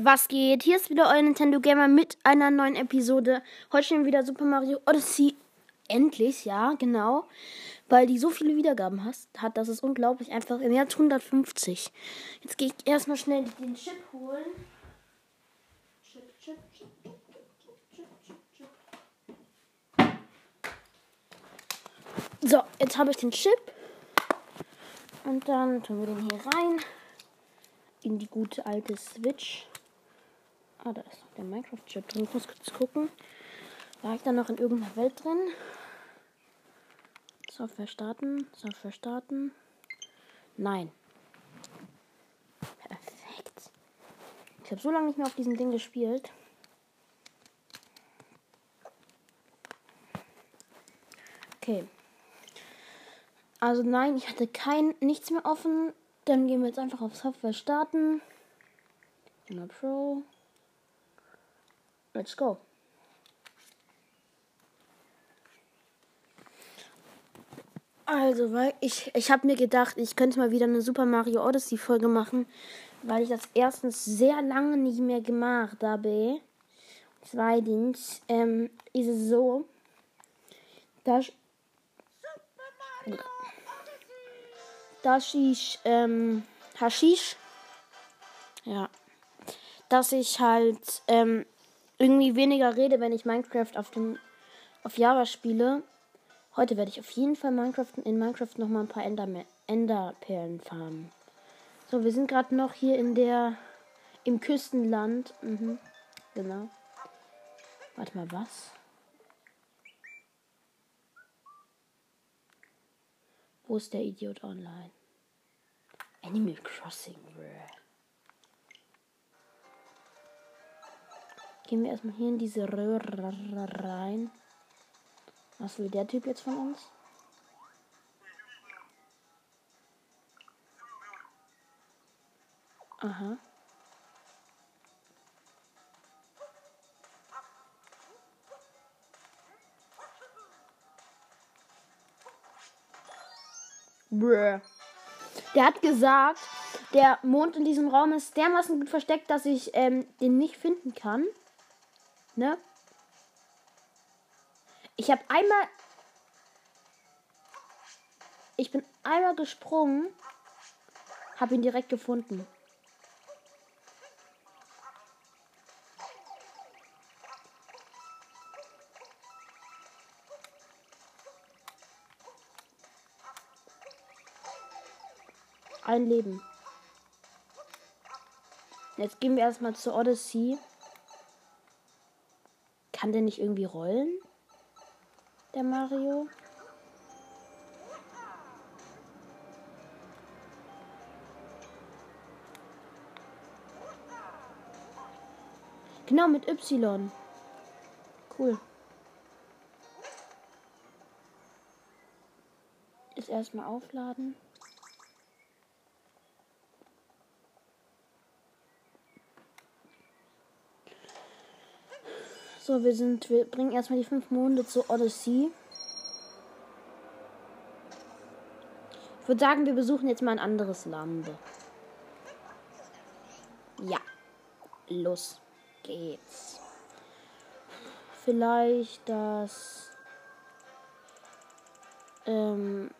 Was geht? Hier ist wieder euer Nintendo Gamer mit einer neuen Episode. Heute schon wieder Super Mario Odyssey. Endlich, ja, genau. Weil die so viele Wiedergaben hast, hat, das ist unglaublich einfach. Im Jahr 150. Jetzt gehe ich erstmal schnell den Chip holen. Chip, Chip, Chip, Chip, Chip, Chip, Chip. So, jetzt habe ich den Chip. Und dann tun wir den hier rein in die gute alte Switch. Ah, da ist noch der Minecraft-Chip drin. Ich muss kurz gucken. War ich da noch in irgendeiner Welt drin? Software starten. Software starten. Nein. Perfekt. Ich habe so lange nicht mehr auf diesem Ding gespielt. Okay. Also nein, ich hatte kein nichts mehr offen. Dann gehen wir jetzt einfach auf Software starten. Immer Pro. Let's go. Also, weil ich, ich habe mir gedacht, ich könnte mal wieder eine Super Mario Odyssey Folge machen, weil ich das erstens sehr lange nicht mehr gemacht habe. Zweitens ähm, ist es so, dass dass ich ähm, Haschisch, ja, dass ich halt ähm, irgendwie weniger rede, wenn ich Minecraft auf dem auf Java spiele. Heute werde ich auf jeden Fall Minecraft in Minecraft noch mal ein paar Ender Enderperlen farmen. So, wir sind gerade noch hier in der im Küstenland. Mhm, genau. Warte mal, was? Wo ist der Idiot online? Animal Crossing. Gehen wir erstmal hier in diese Röhre rein. Was will der Typ jetzt von uns? Aha. Bruh. Der hat gesagt, der Mond in diesem Raum ist dermaßen gut versteckt, dass ich ähm, den nicht finden kann. Ne? Ich habe einmal. Ich bin einmal gesprungen, habe ihn direkt gefunden. Ein Leben. Jetzt gehen wir erstmal zur Odyssey. Kann der nicht irgendwie rollen? Der Mario? Genau, mit Y. Cool. Ist erstmal aufladen. So, wir sind, wir bringen erstmal die fünf Monde zur Odyssey. Ich würde sagen, wir besuchen jetzt mal ein anderes Land. Ja. Los geht's. Vielleicht das. Ähm.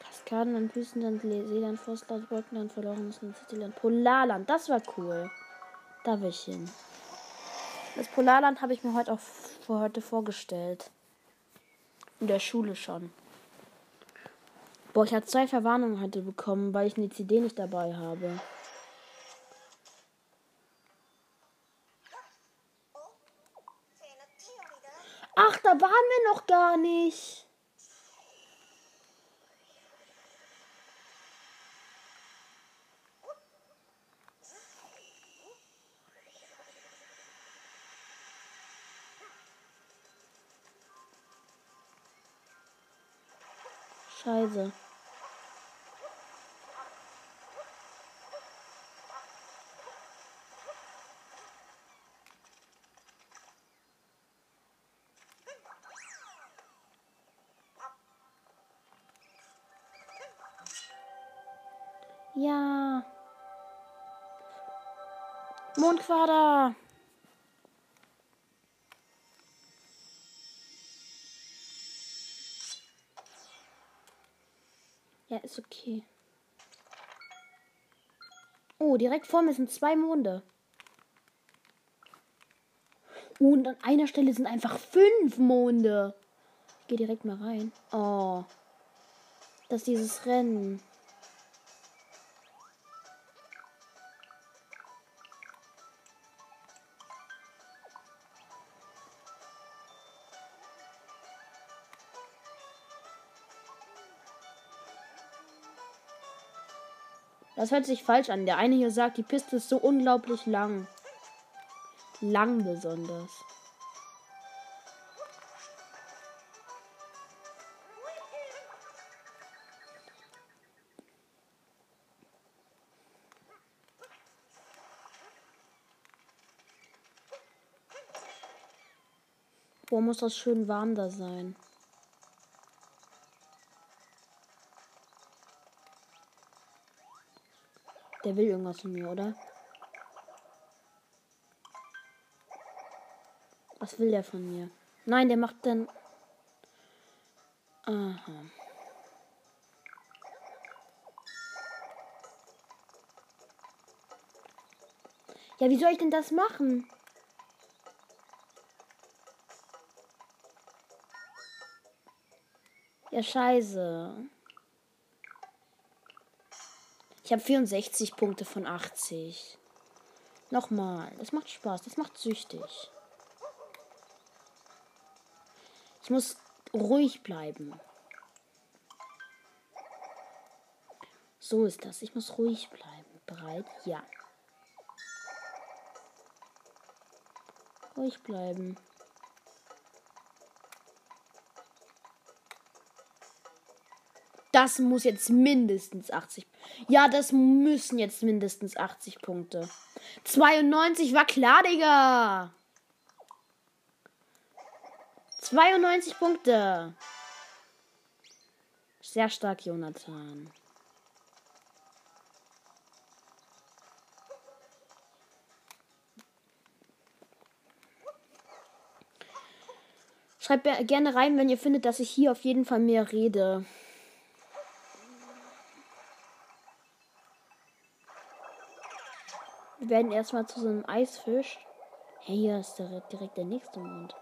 Kaskadenland, Wüstenland, Seeland, Forstland, Wolkenland, Verlorenes Land, Cityland, Polarland. Das war cool. Da will ich hin. Das Polarland habe ich mir heute auch für heute vorgestellt. In der Schule schon. Boah, ich habe zwei Verwarnungen heute bekommen, weil ich eine CD nicht dabei habe. Ach, da waren wir noch gar nicht. Scheiße. Ja. Mondquader. Ja, ist okay. Oh, direkt vor mir sind zwei Monde. Und an einer Stelle sind einfach fünf Monde. Ich gehe direkt mal rein. Oh. Das ist dieses Rennen. Das hört sich falsch an. Der eine hier sagt, die Piste ist so unglaublich lang. Lang besonders. Wo muss das schön warm da sein? Der will irgendwas von mir, oder? Was will der von mir? Nein, der macht dann. Aha. Ja, wie soll ich denn das machen? Ja, scheiße. Ich habe 64 Punkte von 80. Nochmal. Das macht Spaß. Das macht süchtig. Ich muss ruhig bleiben. So ist das. Ich muss ruhig bleiben. Bereit? Ja. Ruhig bleiben. Das muss jetzt mindestens 80. Ja, das müssen jetzt mindestens 80 Punkte. 92 war klar, Digga. 92 Punkte. Sehr stark, Jonathan. Schreibt gerne rein, wenn ihr findet, dass ich hier auf jeden Fall mehr rede. Wir werden erstmal zu so einem Eisfisch. Hey, hier ist direkt, direkt der nächste Mond.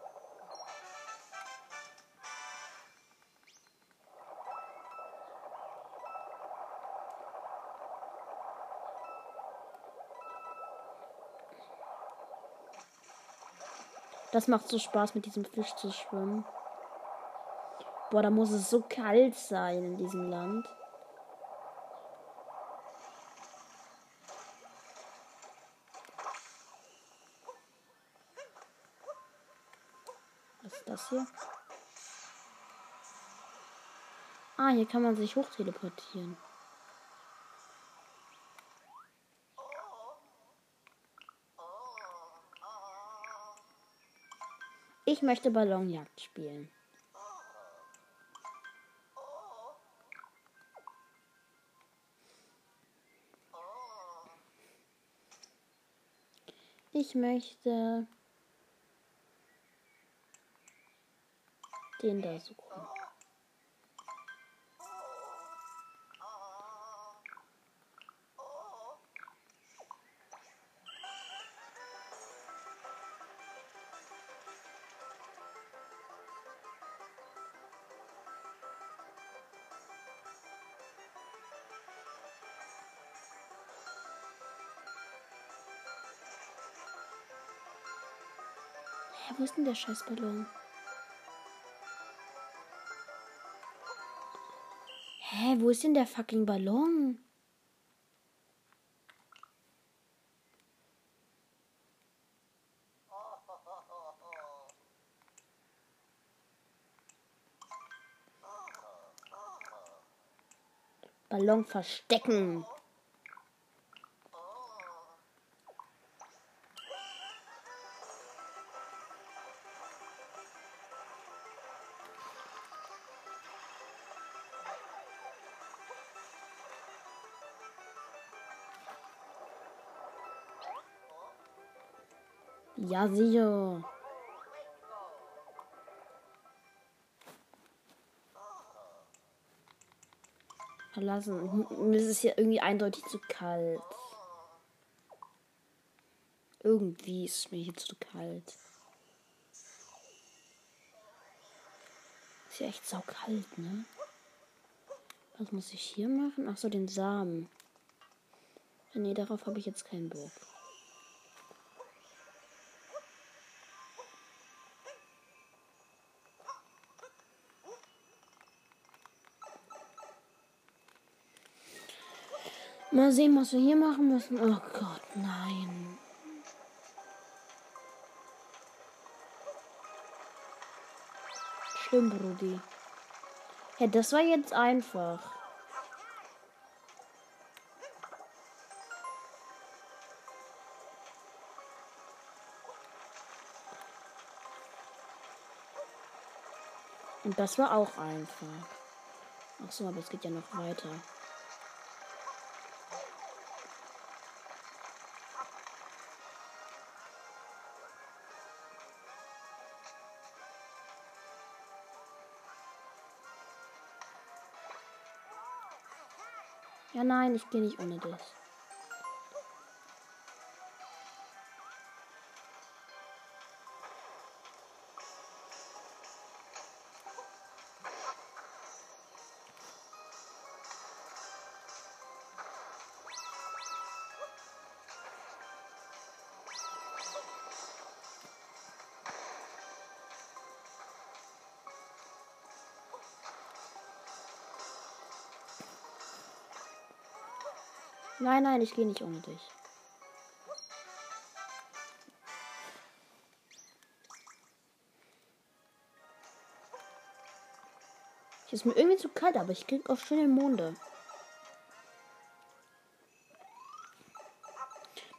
Das macht so Spaß, mit diesem Fisch zu schwimmen. Boah, da muss es so kalt sein in diesem Land. Das hier? Ah, hier kann man sich hochteleportieren. Ich möchte Ballonjagd spielen. Ich möchte den da suchen. Wo ist denn der Scheißballon? Wo ist denn der fucking Ballon? Ballon verstecken. Ja, sicher. Verlassen. Mir ist es hier irgendwie eindeutig zu kalt. Irgendwie ist mir hier zu kalt. Ist ja echt saukalt, ne? Was muss ich hier machen? Ach so, den Samen. Nee, darauf habe ich jetzt keinen Bock. Mal sehen, was wir hier machen müssen. Oh Gott, nein. Schlimm, Brudi. Ja, das war jetzt einfach. Und das war auch einfach. Ach so, aber es geht ja noch weiter. Nein, ich gehe nicht ohne dich. Nein, nein, ich gehe nicht ohne dich. Hier ist mir irgendwie zu kalt, aber ich krieg auch schöne Monde.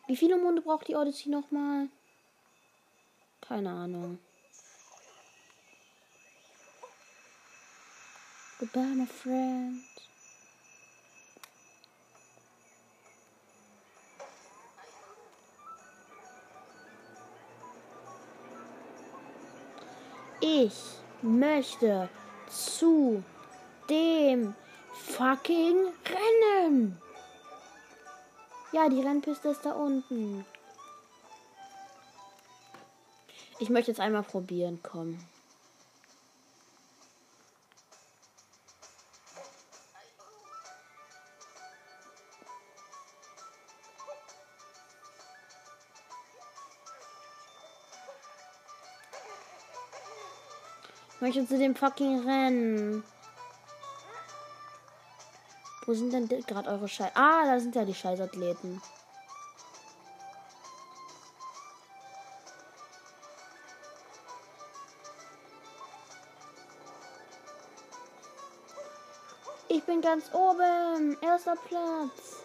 Wie viele Monde braucht die Odyssey nochmal? Keine Ahnung. Goodbye, my friend. Ich möchte zu dem fucking Rennen. Ja, die Rennpiste ist da unten. Ich möchte jetzt einmal probieren, komm. Möchte zu dem fucking Rennen. Wo sind denn gerade eure Scheiß... Ah, da sind ja die Scheißathleten. Ich bin ganz oben. Erster Platz.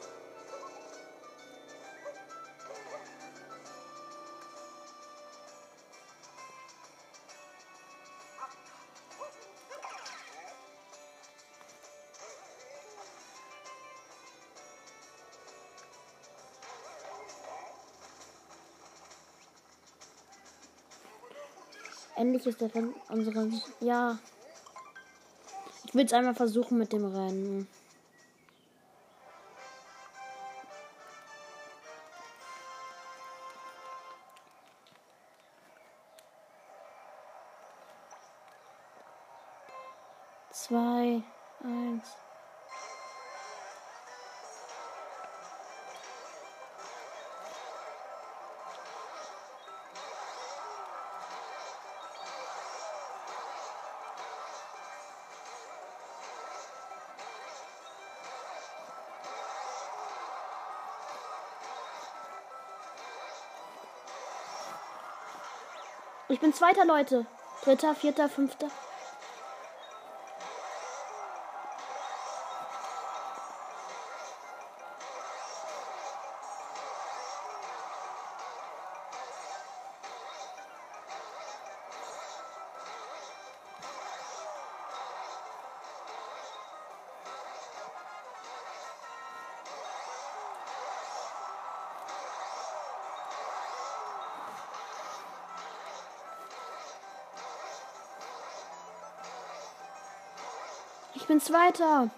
Endlich ist der von unseren. Ja. Ich will es einmal versuchen mit dem Rennen. Zwei, eins. Ich bin zweiter, Leute. Dritter, vierter, fünfter. Ich bin Zweiter.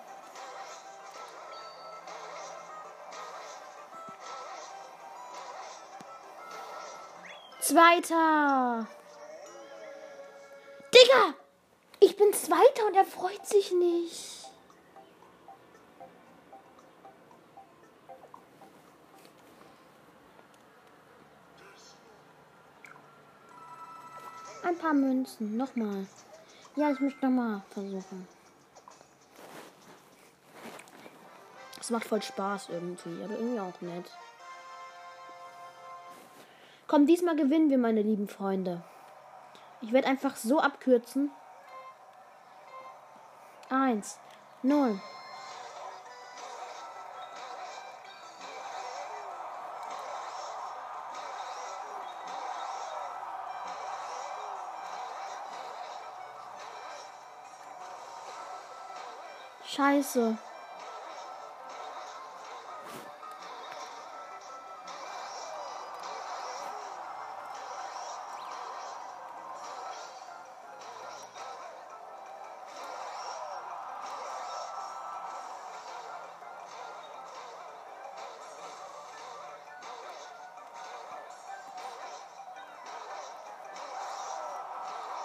Zweiter. Digga! Ich bin Zweiter und er freut sich nicht. Ein paar Münzen. Nochmal. Ja, ich möchte nochmal versuchen. Macht voll Spaß irgendwie, aber irgendwie auch nett. Komm, diesmal gewinnen wir, meine lieben Freunde. Ich werde einfach so abkürzen. Eins, null. Scheiße.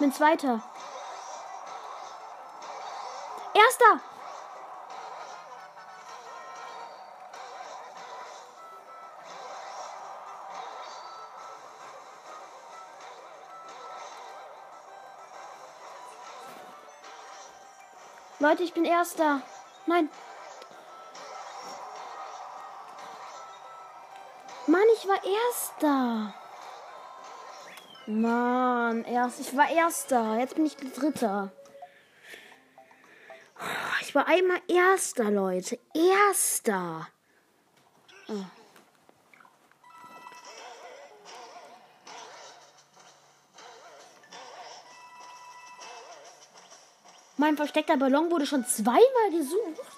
Bin Zweiter. Erster. Leute, ich bin Erster. Nein. Mann, ich war Erster. Mann, erst, ich war Erster. Jetzt bin ich Dritter. Ich war einmal Erster, Leute. Erster. Oh. Mein versteckter Ballon wurde schon zweimal gesucht.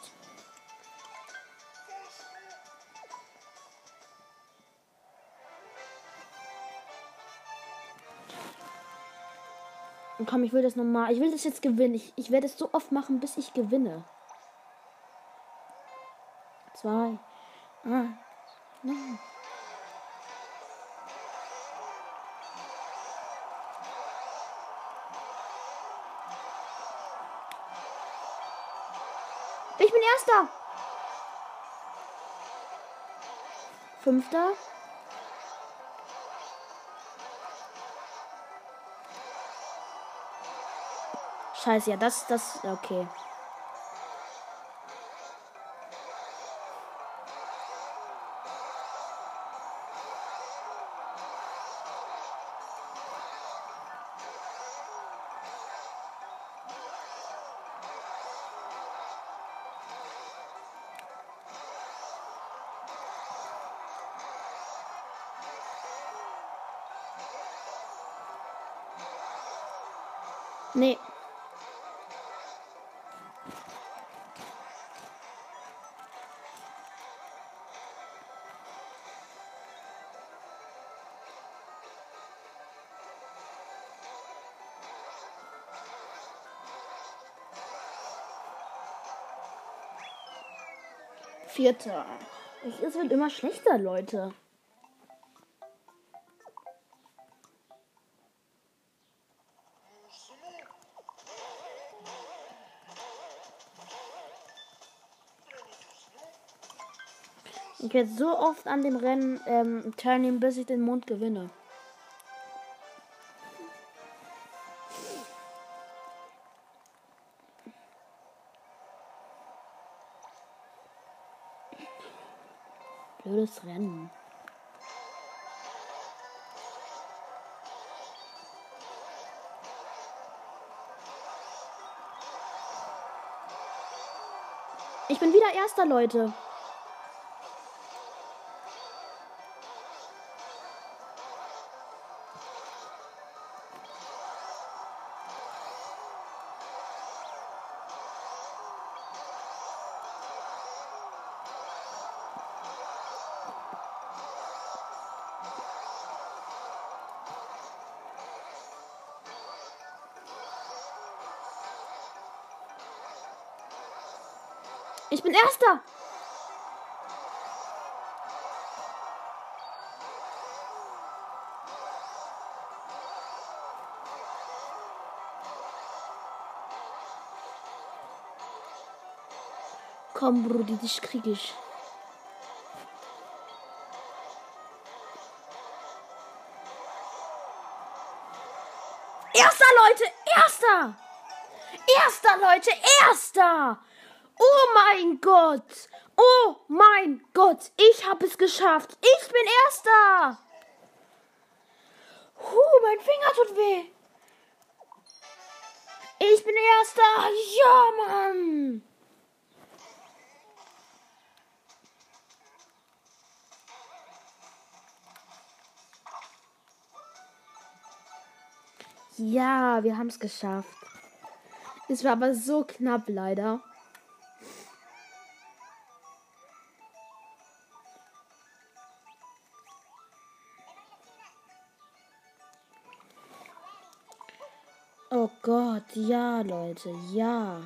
Komm, ich will das nochmal. Ich will das jetzt gewinnen. Ich, ich werde es so oft machen, bis ich gewinne. Zwei. Ah. Nein. Ich bin Erster. Fünfter. Scheiße, ja, das, das, okay. Vierter. Es wird immer schlechter, Leute. Ich werde so oft an dem Rennen ähm, teilnehmen, bis ich den Mond gewinne. Blödes Rennen. Ich bin wieder Erster, Leute. Ich bin Erster. Komm, Brudi, dich krieg ich. Erster, Leute! Erster! Erster, Leute! Erster! Mein Gott! Oh mein Gott! Ich habe es geschafft! Ich bin Erster! Huh, mein Finger tut weh! Ich bin Erster! Ja, Mann! Ja, wir haben es geschafft. Es war aber so knapp leider. Ja, Leute, ja.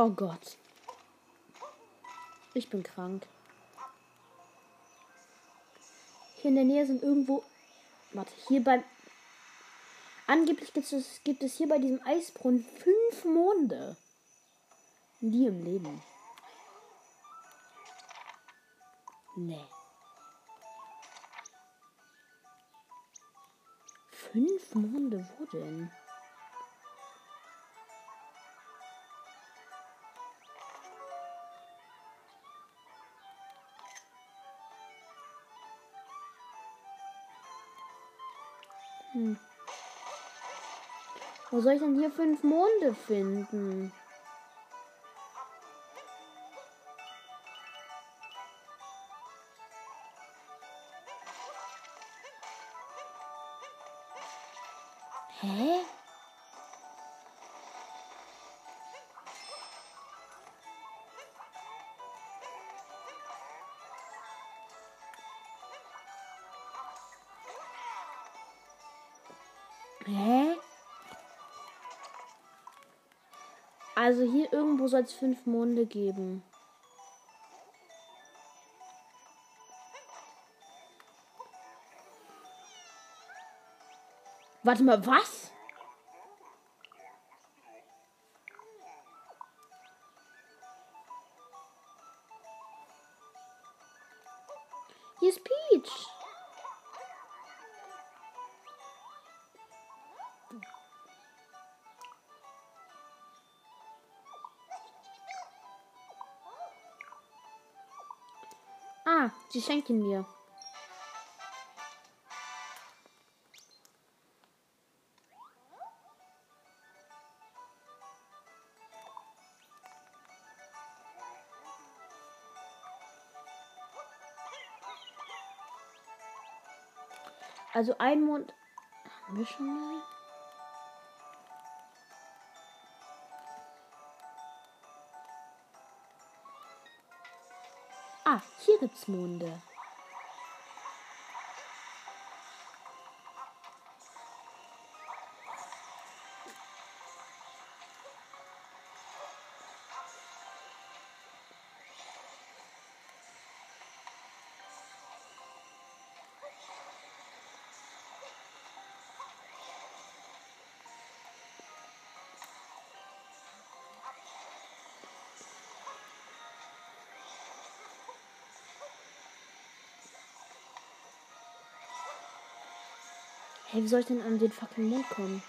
Oh Gott. Ich bin krank. Hier in der Nähe sind irgendwo. Warte, hier beim. Angeblich gibt es, gibt es hier bei diesem Eisbrunnen fünf Monde. Nie im Leben. Nee. Fünf Monde, wo denn? Wo soll ich denn hier fünf Monde finden? Hä? Also hier irgendwo soll es fünf Monde geben. Warte mal, was? Sie schenken mir. Also ein Mond. Haben wir schon mal? Ah, Hey, wie soll ich denn an den fucking Mond kommen?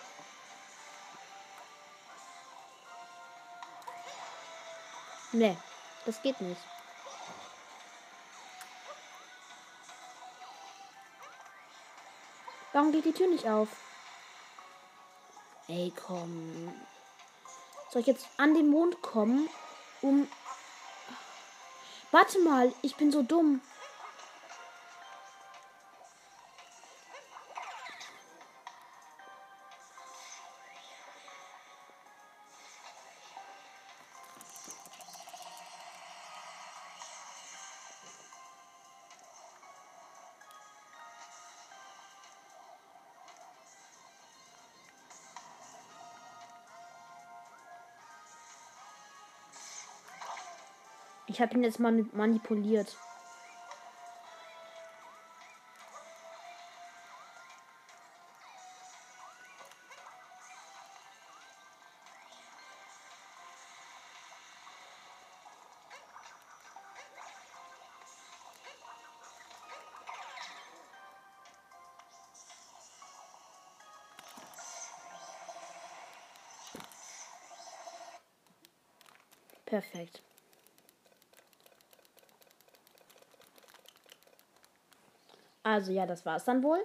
Nee, das geht nicht. Warum geht die Tür nicht auf? Ey, komm. Soll ich jetzt an den Mond kommen, um... Warte mal, ich bin so dumm. Ich habe ihn jetzt mal manipuliert. Perfekt. Also ja, das war es dann wohl.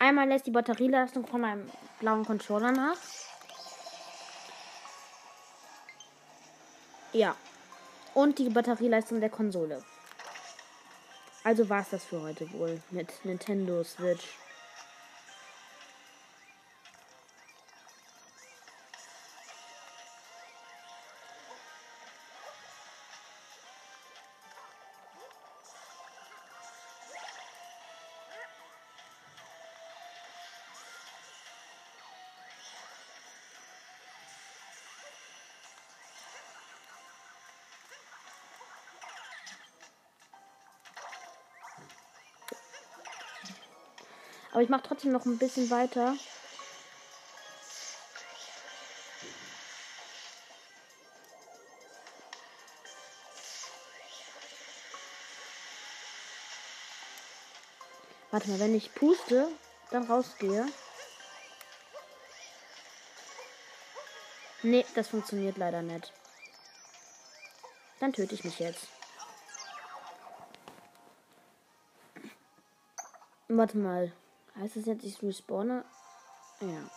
Einmal lässt die Batterieleistung von meinem blauen Controller nach. Ja. Und die Batterieleistung der Konsole. Also war es das für heute wohl mit Nintendo Switch. Aber ich mache trotzdem noch ein bisschen weiter. Warte mal, wenn ich puste, dann rausgehe. Nee, das funktioniert leider nicht. Dann töte ich mich jetzt. Warte mal. Heißt das jetzt, ich respawne? Ja.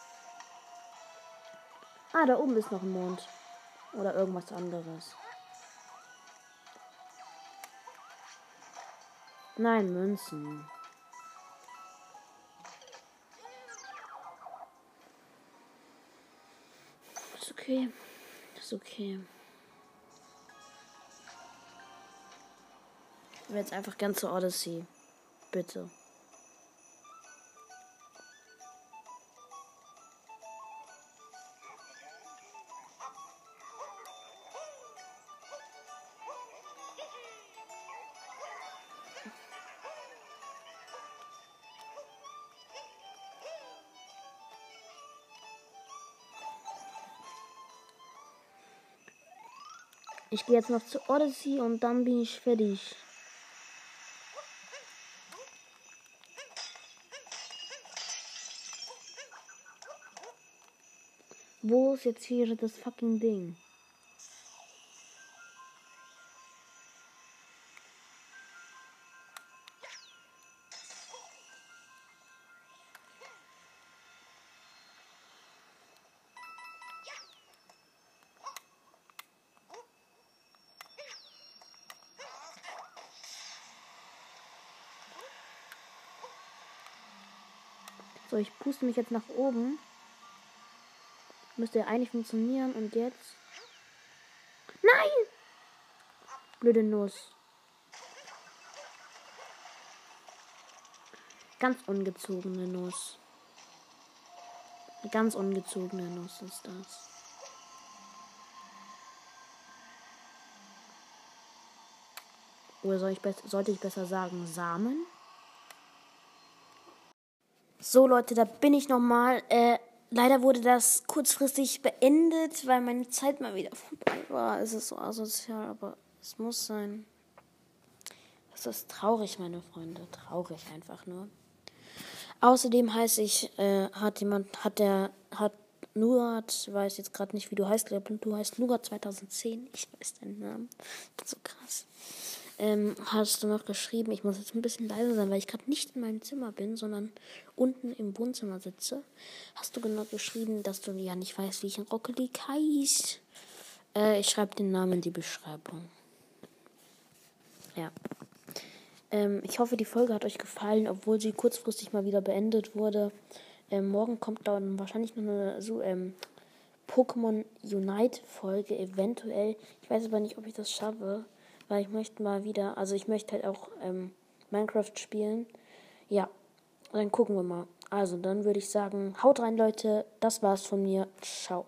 Ah, da oben ist noch ein Mond. Oder irgendwas anderes. Nein, Münzen. Ist okay. Ist okay. Ich will jetzt einfach ganz zur Odyssey. Bitte. Ich gehe jetzt noch zu Odyssey und dann bin ich fertig. Wo ist jetzt hier das fucking Ding? So, ich puste mich jetzt nach oben. Müsste ja eigentlich funktionieren. Und jetzt. Nein! Blöde Nuss. Ganz ungezogene Nuss. Eine ganz ungezogene Nuss ist das. Oder soll ich sollte ich besser sagen Samen? So Leute, da bin ich nochmal. Äh, leider wurde das kurzfristig beendet, weil meine Zeit mal wieder vorbei war. Es ist so asozial, aber es muss sein. Das ist traurig, meine Freunde. Traurig einfach nur. Außerdem heiße ich, äh, hat jemand, hat der, hat Nurat, weiß jetzt gerade nicht, wie du heißt, glaube du heißt Nurat 2010. Ich weiß deinen Namen. So krass. Ähm, hast du noch geschrieben, ich muss jetzt ein bisschen leiser sein, weil ich gerade nicht in meinem Zimmer bin, sondern unten im Wohnzimmer sitze. Hast du genau geschrieben, dass du ja nicht weißt, wie ich in Rocket League heiß? Äh, ich schreibe den Namen in die Beschreibung. Ja. Ähm, ich hoffe, die Folge hat euch gefallen, obwohl sie kurzfristig mal wieder beendet wurde. Ähm, morgen kommt dann wahrscheinlich noch eine so, ähm, Pokémon Unite Folge, eventuell. Ich weiß aber nicht, ob ich das schaffe, weil ich möchte mal wieder, also ich möchte halt auch ähm, Minecraft spielen. Ja, dann gucken wir mal. Also, dann würde ich sagen, haut rein, Leute. Das war's von mir. Ciao.